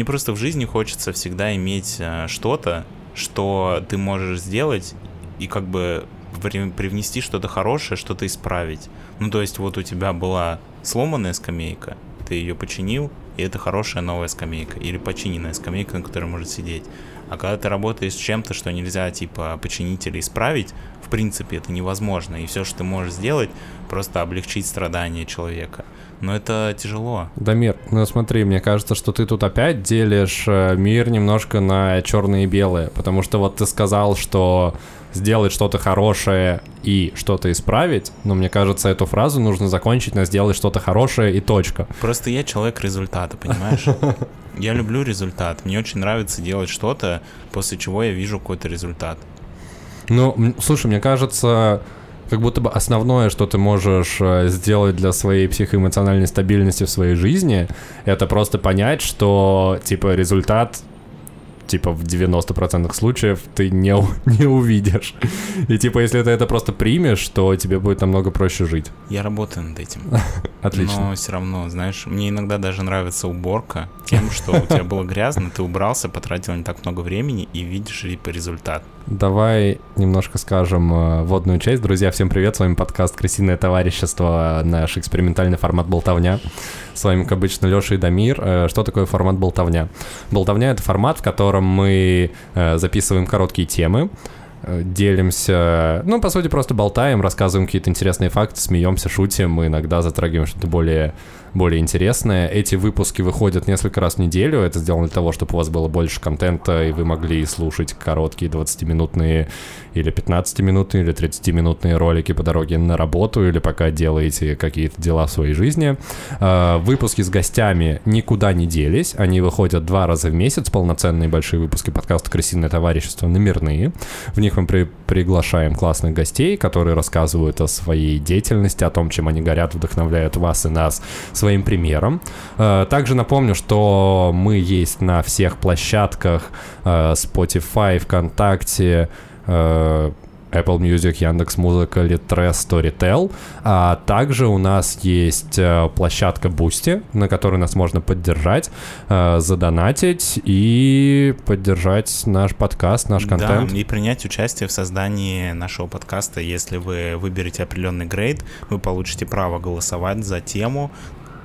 Мне просто в жизни хочется всегда иметь э, что-то, что ты можешь сделать и как бы привнести что-то хорошее, что-то исправить. Ну, то есть вот у тебя была сломанная скамейка, ты ее починил, и это хорошая новая скамейка, или починенная скамейка, на которой может сидеть. А когда ты работаешь с чем-то, что нельзя, типа, починить или исправить, в принципе, это невозможно. И все, что ты можешь сделать, просто облегчить страдания человека. Но это тяжело. Дамир, ну смотри, мне кажется, что ты тут опять делишь э, мир немножко на черные и белые. Потому что вот ты сказал, что сделать что-то хорошее и что-то исправить, но мне кажется, эту фразу нужно закончить на сделать что-то хорошее и точка. Просто я человек результата, понимаешь? Я люблю результат. Мне очень нравится делать что-то, после чего я вижу какой-то результат. Ну, слушай, мне кажется, как будто бы основное, что ты можешь э, сделать для своей психоэмоциональной стабильности в своей жизни, это просто понять, что, типа, результат типа в 90% случаев ты не, не увидишь. И типа если ты это просто примешь, то тебе будет намного проще жить. Я работаю над этим. Отлично. Но все равно, знаешь, мне иногда даже нравится уборка тем, что у тебя было грязно, ты убрался, потратил не так много времени и видишь результат. Давай немножко скажем э, водную часть. Друзья, всем привет, с вами подкаст «Крысиное товарищество», наш экспериментальный формат «Болтовня». С вами, как обычно, Леша и Дамир. Э, что такое формат «Болтовня»? «Болтовня» — это формат, в котором мы э, записываем короткие темы, делимся, ну, по сути, просто болтаем, рассказываем какие-то интересные факты, смеемся, шутим, мы иногда затрагиваем что-то более более интересное. Эти выпуски выходят несколько раз в неделю. Это сделано для того, чтобы у вас было больше контента, и вы могли слушать короткие 20-минутные или 15-минутные или 30-минутные ролики по дороге на работу или пока делаете какие-то дела в своей жизни. А, выпуски с гостями никуда не делись. Они выходят два раза в месяц, полноценные большие выпуски подкаста «Крысиное товарищество» номерные. В них мы при приглашаем классных гостей, которые рассказывают о своей деятельности, о том, чем они горят, вдохновляют вас и нас своим примером. Э, также напомню, что мы есть на всех площадках э, Spotify, ВКонтакте, э, Apple Music, Яндекс Музыка, Litre, Storytel. А также у нас есть э, площадка Boosty, на которой нас можно поддержать, э, задонатить и поддержать наш подкаст, наш контент. Да, и принять участие в создании нашего подкаста. Если вы выберете определенный грейд, вы получите право голосовать за тему,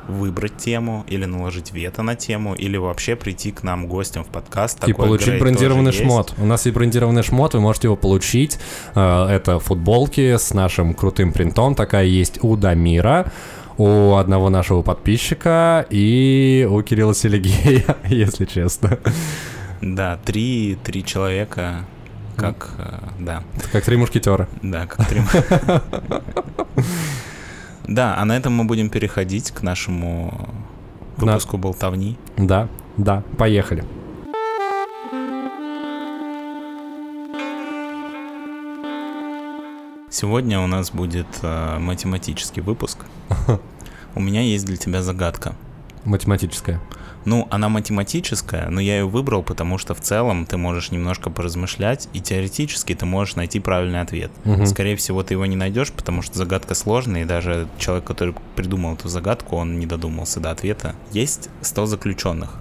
выбрать тему или наложить вето на тему, или вообще прийти к нам гостям в подкаст. И получить брендированный шмот. Есть. У нас есть брендированный шмот, вы можете его получить. Э, это футболки с нашим крутым принтом. Такая есть у Дамира у одного нашего подписчика и у Кирилла Селегея, если честно. Да, три, три человека, как, э, да. Как три мушкетера. Да, как три Да, а на этом мы будем переходить к нашему выпуску На... болтовни. Да, да, поехали. Сегодня у нас будет э, математический выпуск. У меня есть для тебя загадка. Математическая. Ну, она математическая, но я ее выбрал, потому что в целом ты можешь немножко поразмышлять, и теоретически ты можешь найти правильный ответ. Угу. Скорее всего, ты его не найдешь, потому что загадка сложная, и даже человек, который придумал эту загадку, он не додумался до ответа. Есть 100 заключенных.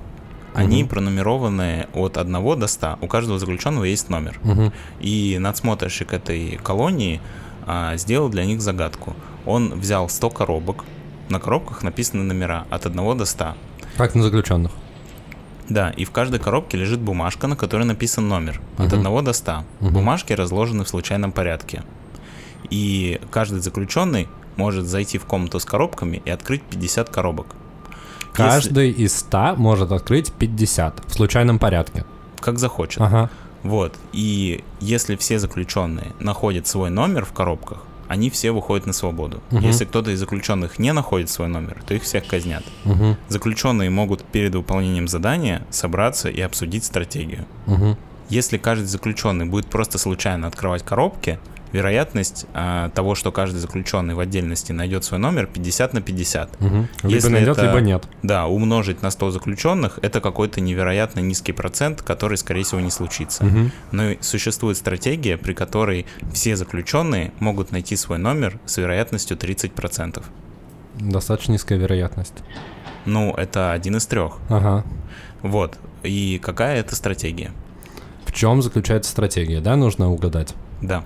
Они угу. пронумерованы от 1 до 100. У каждого заключенного есть номер. Угу. И надсмотрщик этой колонии а, сделал для них загадку. Он взял 100 коробок, на коробках написаны номера от 1 до 100. Как на заключенных. Да, и в каждой коробке лежит бумажка, на которой написан номер от угу. 1 до 100. Угу. Бумажки разложены в случайном порядке. И каждый заключенный может зайти в комнату с коробками и открыть 50 коробок. Каждый Если... из 100 может открыть 50 в случайном порядке. Как захочет. Ага. Вот. И если все заключенные находят свой номер в коробках, они все выходят на свободу. Угу. Если кто-то из заключенных не находит свой номер, то их всех казнят. Угу. Заключенные могут перед выполнением задания собраться и обсудить стратегию. Угу. Если каждый заключенный будет просто случайно открывать коробки, вероятность а, того, что каждый заключенный в отдельности найдет свой номер, 50 на 50. Угу. Либо Если найдет, это, либо нет. Да, умножить на 100 заключенных, это какой-то невероятно низкий процент, который, скорее всего, не случится. Угу. Но существует стратегия, при которой все заключенные могут найти свой номер с вероятностью 30%. Достаточно низкая вероятность. Ну, это один из трех. Ага. Вот. И какая это стратегия? В чем заключается стратегия, да, нужно угадать? Да.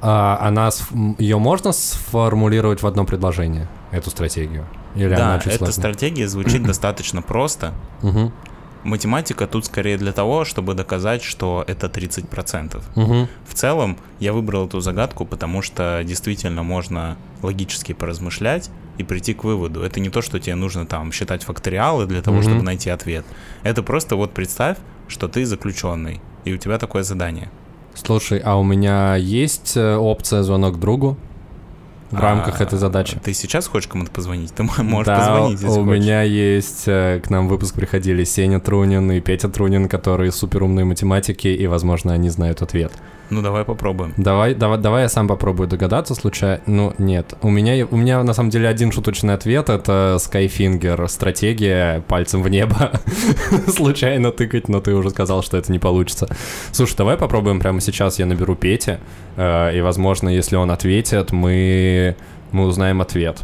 А она, ее можно сформулировать в одно предложение, эту стратегию? Или да, эта сложная? стратегия звучит достаточно просто. Угу. Математика тут скорее для того, чтобы доказать, что это 30%. Угу. В целом, я выбрал эту загадку, потому что действительно можно логически поразмышлять и прийти к выводу. Это не то, что тебе нужно там считать факториалы для того, угу. чтобы найти ответ. Это просто вот представь, что ты заключенный, и у тебя такое задание. Слушай, а у меня есть э, опция звонок другу? в а, рамках этой задачи. Ты сейчас хочешь кому-то позвонить? Ты можешь да, позвонить, если у хочешь. меня есть, э, к нам в выпуск приходили Сеня Трунин и Петя Трунин, которые суперумные математики, и, возможно, они знают ответ. Ну, давай попробуем. Давай, давай, давай я сам попробую догадаться случайно. Ну, нет. У меня, у меня на самом деле один шуточный ответ — это Skyfinger, стратегия пальцем в небо. случайно тыкать, но ты уже сказал, что это не получится. Слушай, давай попробуем прямо сейчас. Я наберу Пете, э, и, возможно, если он ответит, мы, мы узнаем ответ.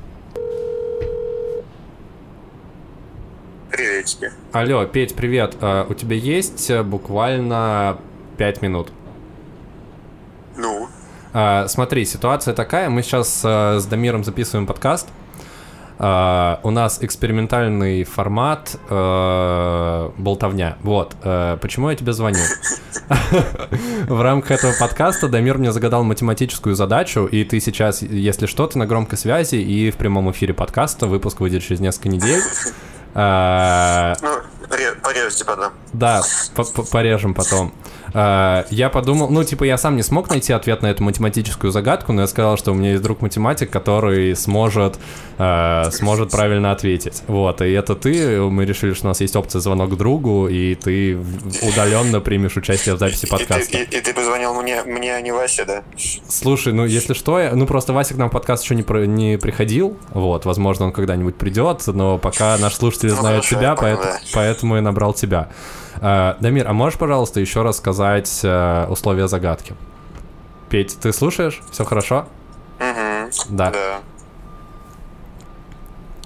Приветики. Алло, Петь, привет. Uh, у тебя есть э, буквально пять минут? А, смотри, ситуация такая. Мы сейчас а, с Дамиром записываем подкаст. Uh, у нас экспериментальный формат uh, болтовня. Вот. Uh, почему я тебе звоню? В рамках этого подкаста Дамир мне загадал математическую задачу, и ты сейчас, если что, ты на громкой связи и в прямом эфире подкаста, выпуск выйдет через несколько недель. Ну, порежьте потом. Да, порежем потом. А, я подумал, ну, типа, я сам не смог найти ответ на эту математическую загадку, но я сказал, что у меня есть друг математик, который сможет, э, сможет правильно ответить. Вот, и это ты, мы решили, что у нас есть опция звонок другу, и ты удаленно примешь участие в записи подкаста. И, и, и ты позвонил мне, мне, а не Васе, да? Слушай, ну, если что, я, ну, просто Вася к нам в подкаст еще не, про, не приходил, вот, возможно, он когда-нибудь придет, но пока наши слушатели ну, знают хорошо, тебя, поэтому, да. поэтому я набрал тебя. Э, Дамир, а можешь, пожалуйста, еще раз сказать э, условия загадки? Петь, ты слушаешь? Все хорошо? Угу. Да. да.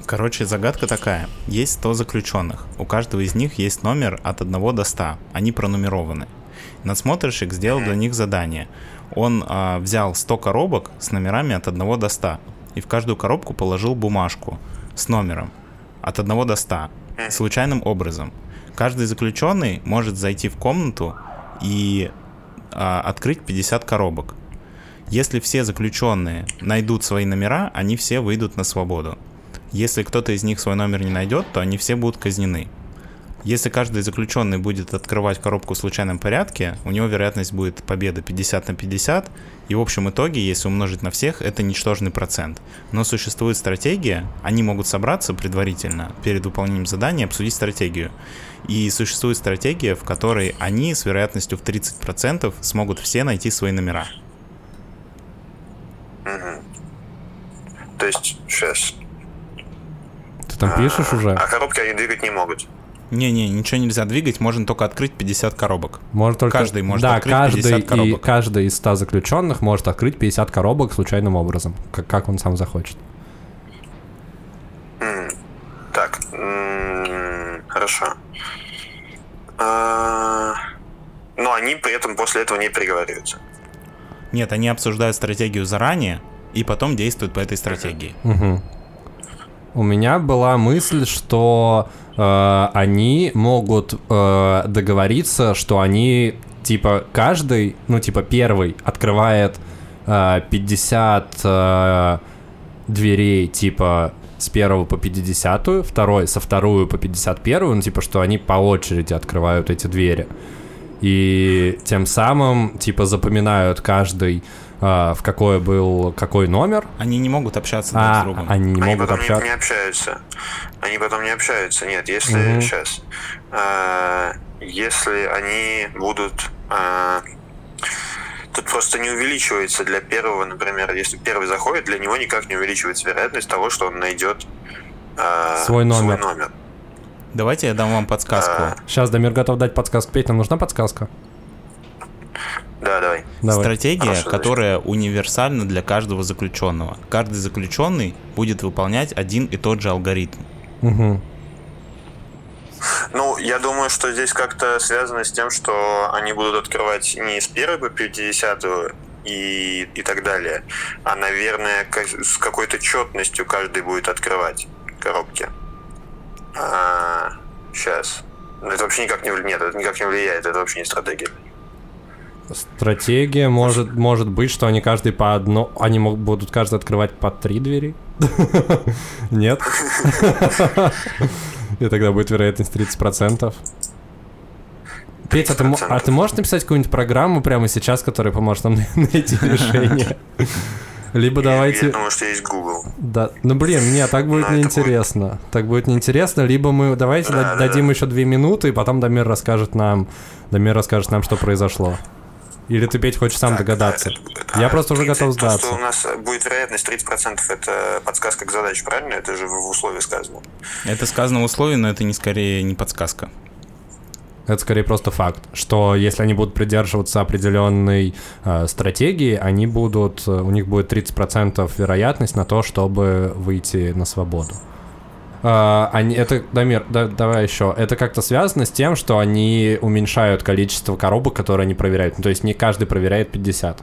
Короче, загадка такая. Есть 100 заключенных. У каждого из них есть номер от 1 до 100. Они пронумерованы. Надсмотрщик сделал для них задание. Он а, взял 100 коробок с номерами от 1 до 100 и в каждую коробку положил бумажку с номером от 1 до 100 случайным образом. Каждый заключенный может зайти в комнату и а, открыть 50 коробок. Если все заключенные найдут свои номера, они все выйдут на свободу. Если кто-то из них свой номер не найдет, то они все будут казнены. Если каждый заключенный будет открывать коробку в случайном порядке, у него вероятность будет победы 50 на 50, и в общем итоге, если умножить на всех, это ничтожный процент. Но существует стратегия, они могут собраться предварительно перед выполнением задания обсудить стратегию. И существует стратегия, в которой они с вероятностью в 30% смогут все найти свои номера. Угу. То есть, сейчас. Ты там пишешь а, уже? А коробки они двигать не могут. Не-не, ничего нельзя двигать, можно только открыть 50 коробок. Может только... Каждый может да, открыть каждый 50 коробок. И каждый из 100 заключенных может открыть 50 коробок случайным образом, как, как он сам захочет. Mm. Так, mm, хорошо. А, но они при этом после этого не переговариваются. Нет, они обсуждают стратегию заранее и потом действуют по этой стратегии. Угу. У меня была мысль, что э, они могут э, договориться, что они типа каждый, ну типа первый открывает э, 50 э, дверей типа с первого по 50, второй со вторую по 51, ну типа что они по очереди открывают эти двери. И тем самым типа запоминают каждый в какой был какой номер. Они не могут общаться друг а, с другом. Они не они могут потом общаться. Не, не общаются. Они потом не общаются. Нет, если угу. сейчас, а, если они будут а, Тут просто не увеличивается для первого, например, если первый заходит, для него никак не увеличивается вероятность того, что он найдет э, свой, номер. свой номер. Давайте я дам вам подсказку. А... Сейчас Дамир готов дать подсказку. Петь, нам нужна подсказка? Да, давай. Давай. Стратегия, Хорошо, которая универсальна для каждого заключенного. Каждый заключенный будет выполнять один и тот же алгоритм. Мгм. Ну, я думаю, что здесь как-то связано с тем, что они будут открывать не с первой по 50 и, и так далее, а, наверное, как- с какой-то четностью каждый будет открывать коробки. сейчас. Это вообще никак не влияет. Нет, это никак не влияет, это вообще не стратегия. Стратегия может, может быть, что они каждый по одно... Они мог- будут каждый открывать по три двери? Нет? И тогда будет вероятность 30%. Петя, а ты, а ты можешь написать какую-нибудь программу прямо сейчас, которая поможет нам найти решение? Либо Я, давайте... думаю, что есть Google. Да, ну блин, нет, так будет это неинтересно. Так будет неинтересно, либо мы давайте Да, да- да, дадим да. еще две минуты, и потом Дамир расскажет нам, Дамир расскажет нам, что произошло. Или ты, Петь, хочешь сам Так, догадаться? а, Я просто уже 30, готов то, сдаться. что у нас будет вероятность 30%, это подсказка к задаче, правильно? Это же в условии сказано. Это сказано в условии, но это не скорее не подсказка. Это скорее просто факт, что если они будут придерживаться определенной э, стратегии, они будут, э, у них будет 30% вероятность на то, чтобы выйти на свободу. Э, они, это, Дамир, да- давай еще. Это как-то связано с тем, что они уменьшают количество коробок, которые они проверяют. Ну, то есть не каждый проверяет 50.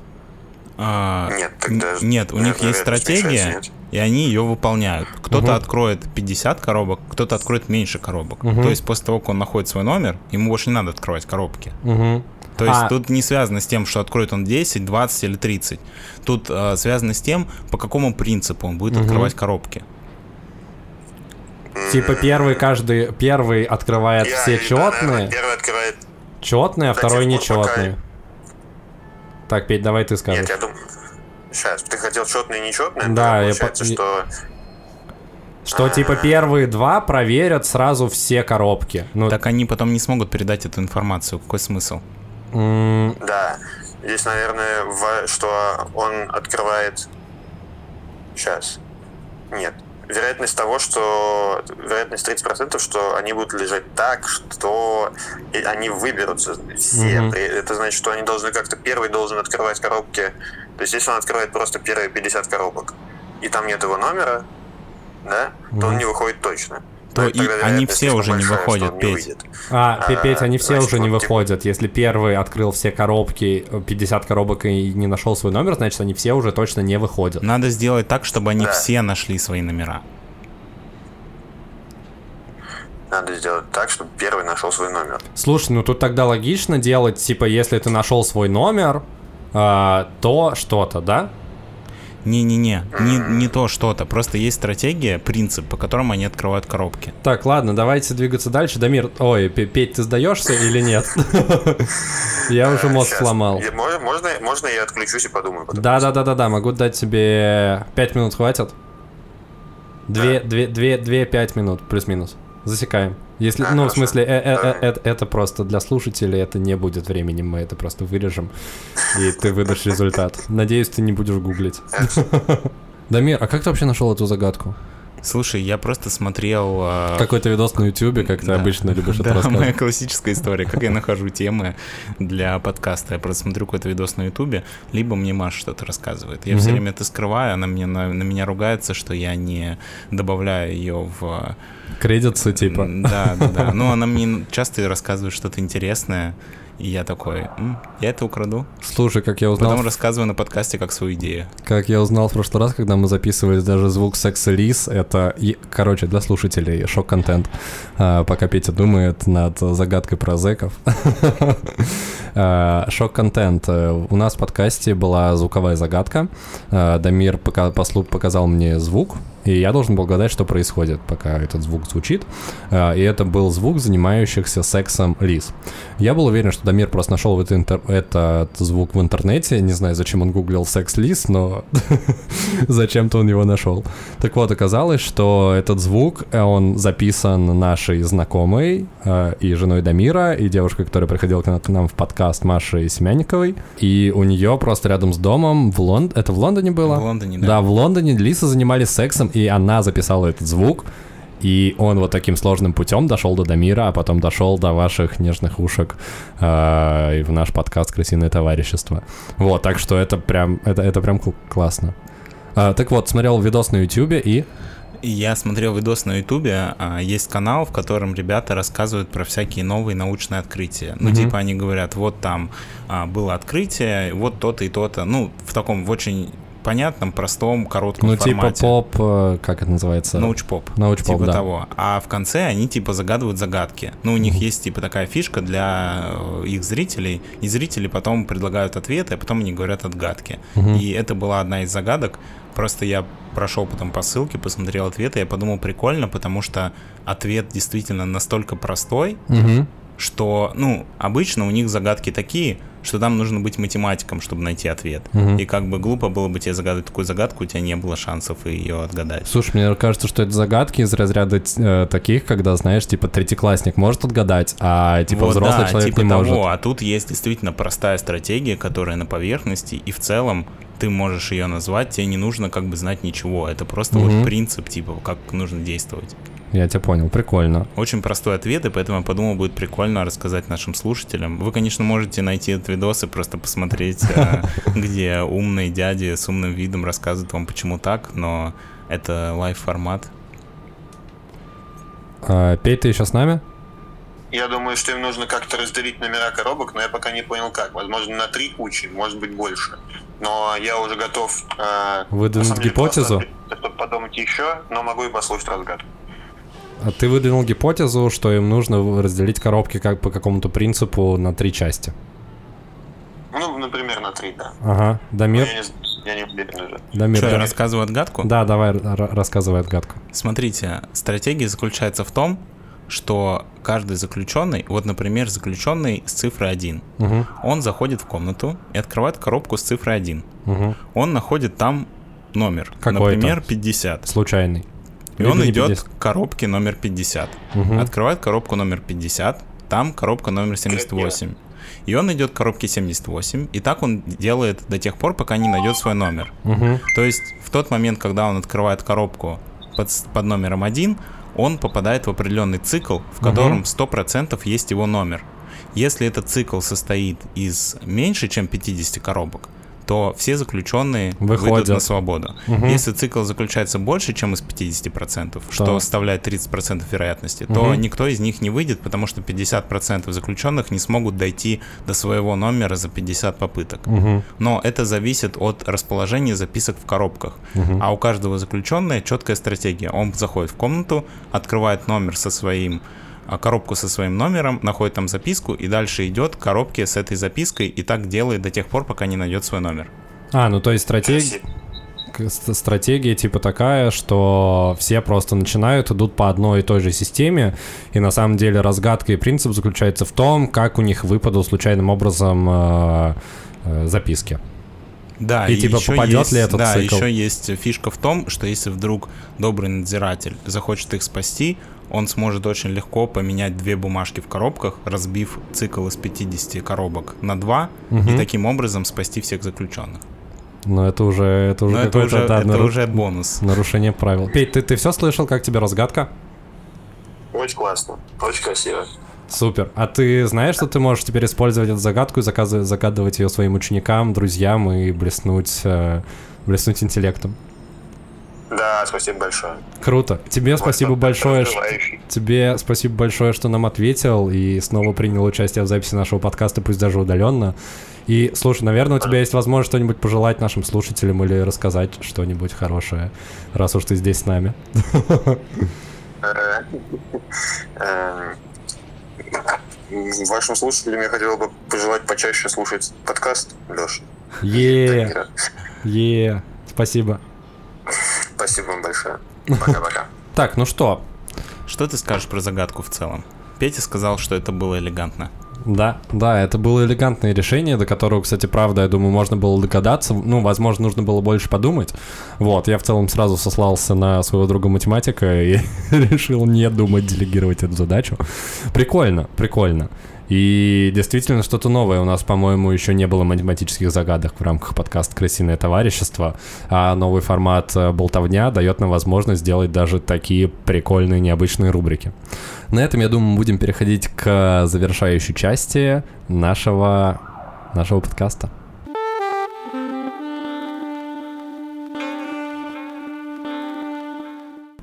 А, Нет, тогда- Нет, у них есть стратегия, и они ее выполняют. Кто-то Мгм. откроет 50 коробок, кто-то откроет меньше коробок. Мгм. То есть после того, как он находит свой номер, ему больше не надо открывать коробки. Мгм. То есть А- тут не связано с тем, что откроет он 10, 20 или 30. Тут э, связано с тем, по какому принципу он будет Мгм. открывать коробки. Типа первый каждый, первый открывает Я- все четные, Первый открывает... четные, а второй пока- нечетные. Так, Петь, давай ты скажешь. Нет, я думаю... Сейчас, ты хотел четные и нечетные? Да, я получается, по- что... Что типа первые два проверят сразу все коробки. Ну, Так они потом не смогут передать эту информацию. Какой смысл? Да, здесь, наверное, в- что он открывает... Сейчас. Нет. Вероятность того, что... Вероятность 30%, что они будут лежать так, что они выберутся все. При- Это значит, что они должны как-то... Первый должен открывать коробки. То есть, если он открывает просто первые 50 коробок, и там нет его номера, да, то он не выходит точно. То Тогда и они все уже не выходят, Петь. А, А, Петь, они все уже не выходят. Если первый открыл все коробки, э, 50 коробок и не нашел свой номер, значит, они все уже точно не выходят. Надо сделать так, чтобы они все нашли свои номера. Надо сделать так, чтобы первый нашел свой номер. Слушай, ну тут тогда логично делать, типа, если ты нашел свой номер, а, то что-то, да? Не-не-не, не, не то что-то. Просто есть стратегия, принцип, по которому они открывают коробки. Так, ладно, давайте двигаться дальше. Дамир, ой, Пе- Петь, ты сдаешься или нет? Я уже мозг сломал. Можно, я отключусь и подумаю? потом? Да, да, да, да, да, могу дать тебе 5 минут, хватит? Две, две, две, две, пять минут, плюс-минус. Засекаем. Если, А, ну, в хорошо. смысле, э- э- э- это, это просто для слушателей, это не будет временем, мы это просто вырежем, и ты выдашь результат. Надеюсь, ты не будешь гуглить. Дамир, а как ты вообще нашел эту загадку? Слушай, я просто смотрел... э, Какой-то видос на ютубе, как ты Да. обычно любишь это Да, моя рассказывать. классическая история, как я нахожу темы для подкаста. Я просто смотрю какой-то видос на ютубе, либо мне Маша что-то рассказывает. Я все время это скрываю, она мне на, на меня ругается, что я не добавляю ее в... Кредитсы, типа. Да, да, да. Ну, она мне часто рассказывает что-то интересное, и я такой, «М, я это украду. Слушай, как я узнал, Потом рассказываю на подкасте как свою идею. как я узнал в прошлый раз, когда мы записывали даже звук секса лис, это, короче, для слушателей шок-контент, А, пока Петя думает над загадкой про зэков. А, Шок-контент. У нас в подкасте была звуковая загадка. А, Дамир пока, послу- показал мне звук, и я должен был гадать, что происходит, пока этот звук звучит. А, И это был звук занимающихся сексом лис. Я был уверен, что Дамир просто нашел этот, интер- этот звук в интернете. Не знаю, зачем он гуглил секс-лис, но зачем-то он его нашел. Так вот, оказалось, что этот звук, э, он записан нашей знакомой э, и женой Дамира, и девушкой, которая приходила к нам в подкаст Машей Семянниковой. И у нее просто рядом с домом в Лондоне... Это в Лондоне было? В Лондоне, Да, да. в Лондоне лисы занимались сексом, и она записала этот звук. и он вот таким сложным путем дошел до Дамира, а потом дошел до ваших нежных ушек э, и в наш подкаст «Крысиное товарищество». Вот, так что это прям, это, это прям классно. А, так вот, смотрел видос на Ютубе и... Я смотрел видос на Ютубе, а, есть канал, в котором ребята рассказывают про всякие новые научные открытия. Ну, mm-hmm. типа они говорят, вот там а, было открытие, вот то-то и то-то. Ну, в таком, в очень понятном, простом, коротком ну, формате. Ну, типа поп, э, как это называется? Научпоп. Научпоп, типа да. того. А в конце они, типа, загадывают загадки. Ну, у них mm-hmm. есть, типа, такая фишка для э, их зрителей, и зрители потом предлагают ответы, а потом они говорят отгадки. Mm-hmm. И это была одна из загадок. Просто я прошел потом по ссылке, посмотрел ответы, я подумал, прикольно, потому что ответ действительно настолько простой, mm-hmm. что, ну, обычно у них загадки такие, что там нужно быть математиком, чтобы найти ответ. Угу. И как бы глупо было бы тебе загадывать такую загадку, у тебя не было шансов ее отгадать. Слушай, мне кажется, что это загадки из разряда э, таких, когда, знаешь, типа третьеклассник может отгадать, а типа вот, взрослый да, человек типа не того. может. А тут есть действительно простая стратегия, которая на поверхности, и в целом ты можешь ее назвать, тебе не нужно как бы знать ничего. Это просто угу. вот принцип, типа, как нужно действовать. Я тебя понял, прикольно. Очень простой ответ, и поэтому я подумал, будет прикольно рассказать нашим слушателям. Вы, конечно, можете найти этот видос и просто посмотреть, э, где умные дяди с умным видом рассказывают вам, почему так, но это live-формат. А, Пей, ты еще с нами? Я думаю, что им нужно как-то разделить номера коробок, но я пока не понял как. Возможно, на три кучи, может быть, больше. Но я уже готов... Э, Выдвинуть гипотезу? Чтобы подумать еще, но могу и послушать разгадку. А ты выдвинул гипотезу, что им нужно разделить коробки как по какому-то принципу на три части. Ну, например, на три, да. Ага. Дамир? Я не, я не уверен уже. Дамир, Что, я рассказываю отгадку? Да, давай, рассказывай отгадку. Смотрите, стратегия заключается в том, что каждый заключенный, вот, например, заключенный с цифрой 1, угу. он заходит в комнату и открывает коробку с цифрой 1. Угу. Он находит там номер, Какой например, 50. Случайный. И он идет к коробке номер 50. Угу. Открывает коробку номер 50, там коробка номер 78. И он идет к коробке 78, и так он делает до тех пор, пока не найдет свой номер. Угу. То есть в тот момент, когда он открывает коробку под, под номером 1, он попадает в определенный цикл, в котором 100% есть его номер. Если этот цикл состоит из меньше, чем 50 коробок, то все заключенные Выходят. выйдут на свободу. Угу. Если цикл заключается больше, чем из 50%, да. что составляет 30% вероятности, угу. то никто из них не выйдет, потому что 50% заключенных не смогут дойти до своего номера за 50 попыток. Угу. Но это зависит от расположения записок в коробках. Угу. А у каждого заключенного четкая стратегия. Он заходит в комнату, открывает номер со своим коробку со своим номером, находит там записку и дальше идет к коробке с этой запиской и так делает до тех пор, пока не найдет свой номер. А, ну то есть стратегия стратегия типа такая, что все просто начинают, идут по одной и той же системе, и на самом деле разгадка и принцип заключается в том, как у них выпадут случайным образом э, э, записки. Да, и, и типа попадет есть, ли этот да, цикл? еще есть фишка в том, что если вдруг добрый надзиратель захочет их спасти, он сможет очень легко поменять две бумажки в коробках, разбив цикл из 50 коробок на 2, угу. и таким образом спасти всех заключенных. Но это уже это уже это уже, да, это нару... уже бонус. Нарушение правил. Петь, ты, ты все слышал, как тебе разгадка? Очень классно, очень красиво. Супер. А ты знаешь, что ты можешь теперь использовать эту загадку и заказывать, загадывать ее своим ученикам, друзьям и блеснуть, э, блеснуть интеллектом? Да, спасибо большое. Круто. Тебе вот спасибо большое. Что, тебе спасибо большое, что нам ответил и снова принял участие в записи нашего подкаста, пусть даже удаленно. И слушай, наверное, у тебя есть возможность что-нибудь пожелать нашим слушателям или рассказать что-нибудь хорошее, раз уж ты здесь с нами. Э, э, вашим слушателям я хотел бы пожелать почаще слушать подкаст, Леша. Е, е, спасибо. Спасибо вам большое. Пока-пока. Так, ну что? Что ты скажешь про загадку в целом? Петя сказал, что это было элегантно. Да, да, это было элегантное решение, до которого, кстати, правда, я думаю, можно было догадаться. Ну, возможно, нужно было больше подумать. Вот, я в целом сразу сослался на своего друга математика и решил не думать делегировать эту задачу. Прикольно, прикольно. И действительно что-то новое. У нас, по-моему, еще не было математических загадок в рамках подкаста «Крысиное товарищество», а новый формат э, «Болтовня» дает нам возможность сделать даже такие прикольные, необычные рубрики. На этом, я думаю, будем переходить к завершающей части нашего, нашего подкаста.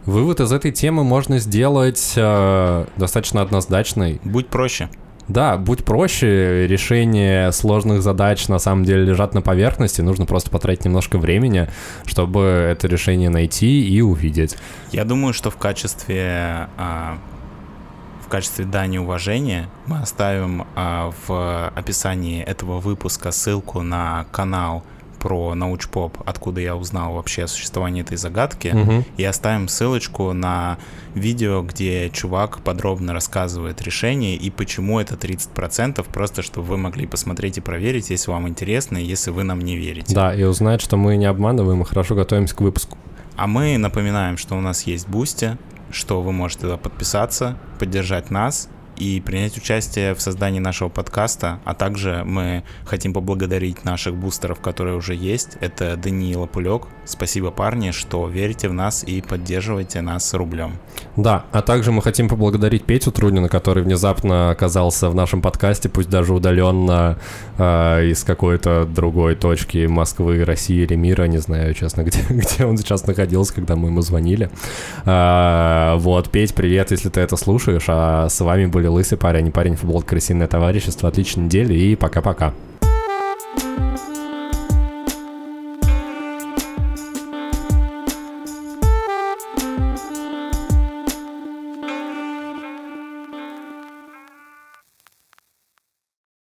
Вывод из этой темы можно сделать э, достаточно однозначный. Будь проще. Да, будь проще, решение сложных задач на самом деле лежат на поверхности, нужно просто потратить немножко времени, чтобы это решение найти и увидеть. Я думаю, что в качестве а, в качестве дани уважения мы оставим а, в описании этого выпуска ссылку на канал про научпоп, откуда я узнал вообще о существовании этой загадки, угу. и оставим ссылочку на видео, где чувак подробно рассказывает решение и почему это 30%, просто чтобы вы могли посмотреть и проверить, если вам интересно, если вы нам не верите. Да, и узнать, что мы не обманываем и хорошо готовимся к выпуску. А мы напоминаем, что у нас есть Boosty, что вы можете туда подписаться, поддержать нас и принять участие в создании нашего подкаста, а также мы хотим поблагодарить наших бустеров, которые уже есть. Это Даниил Пулек. Спасибо, парни, что верите в нас и поддерживаете нас рублем. Да, а также мы хотим поблагодарить Петю Труднина, который внезапно оказался в нашем подкасте, пусть даже удаленно э, из какой-то другой точки Москвы, России или мира, не знаю, честно, где, где он сейчас находился, когда мы ему звонили. Э, вот, Петь, привет, если ты это слушаешь, а с вами были были лысый парень, парень футбол крысиное товарищество. Отличной недели и пока-пока.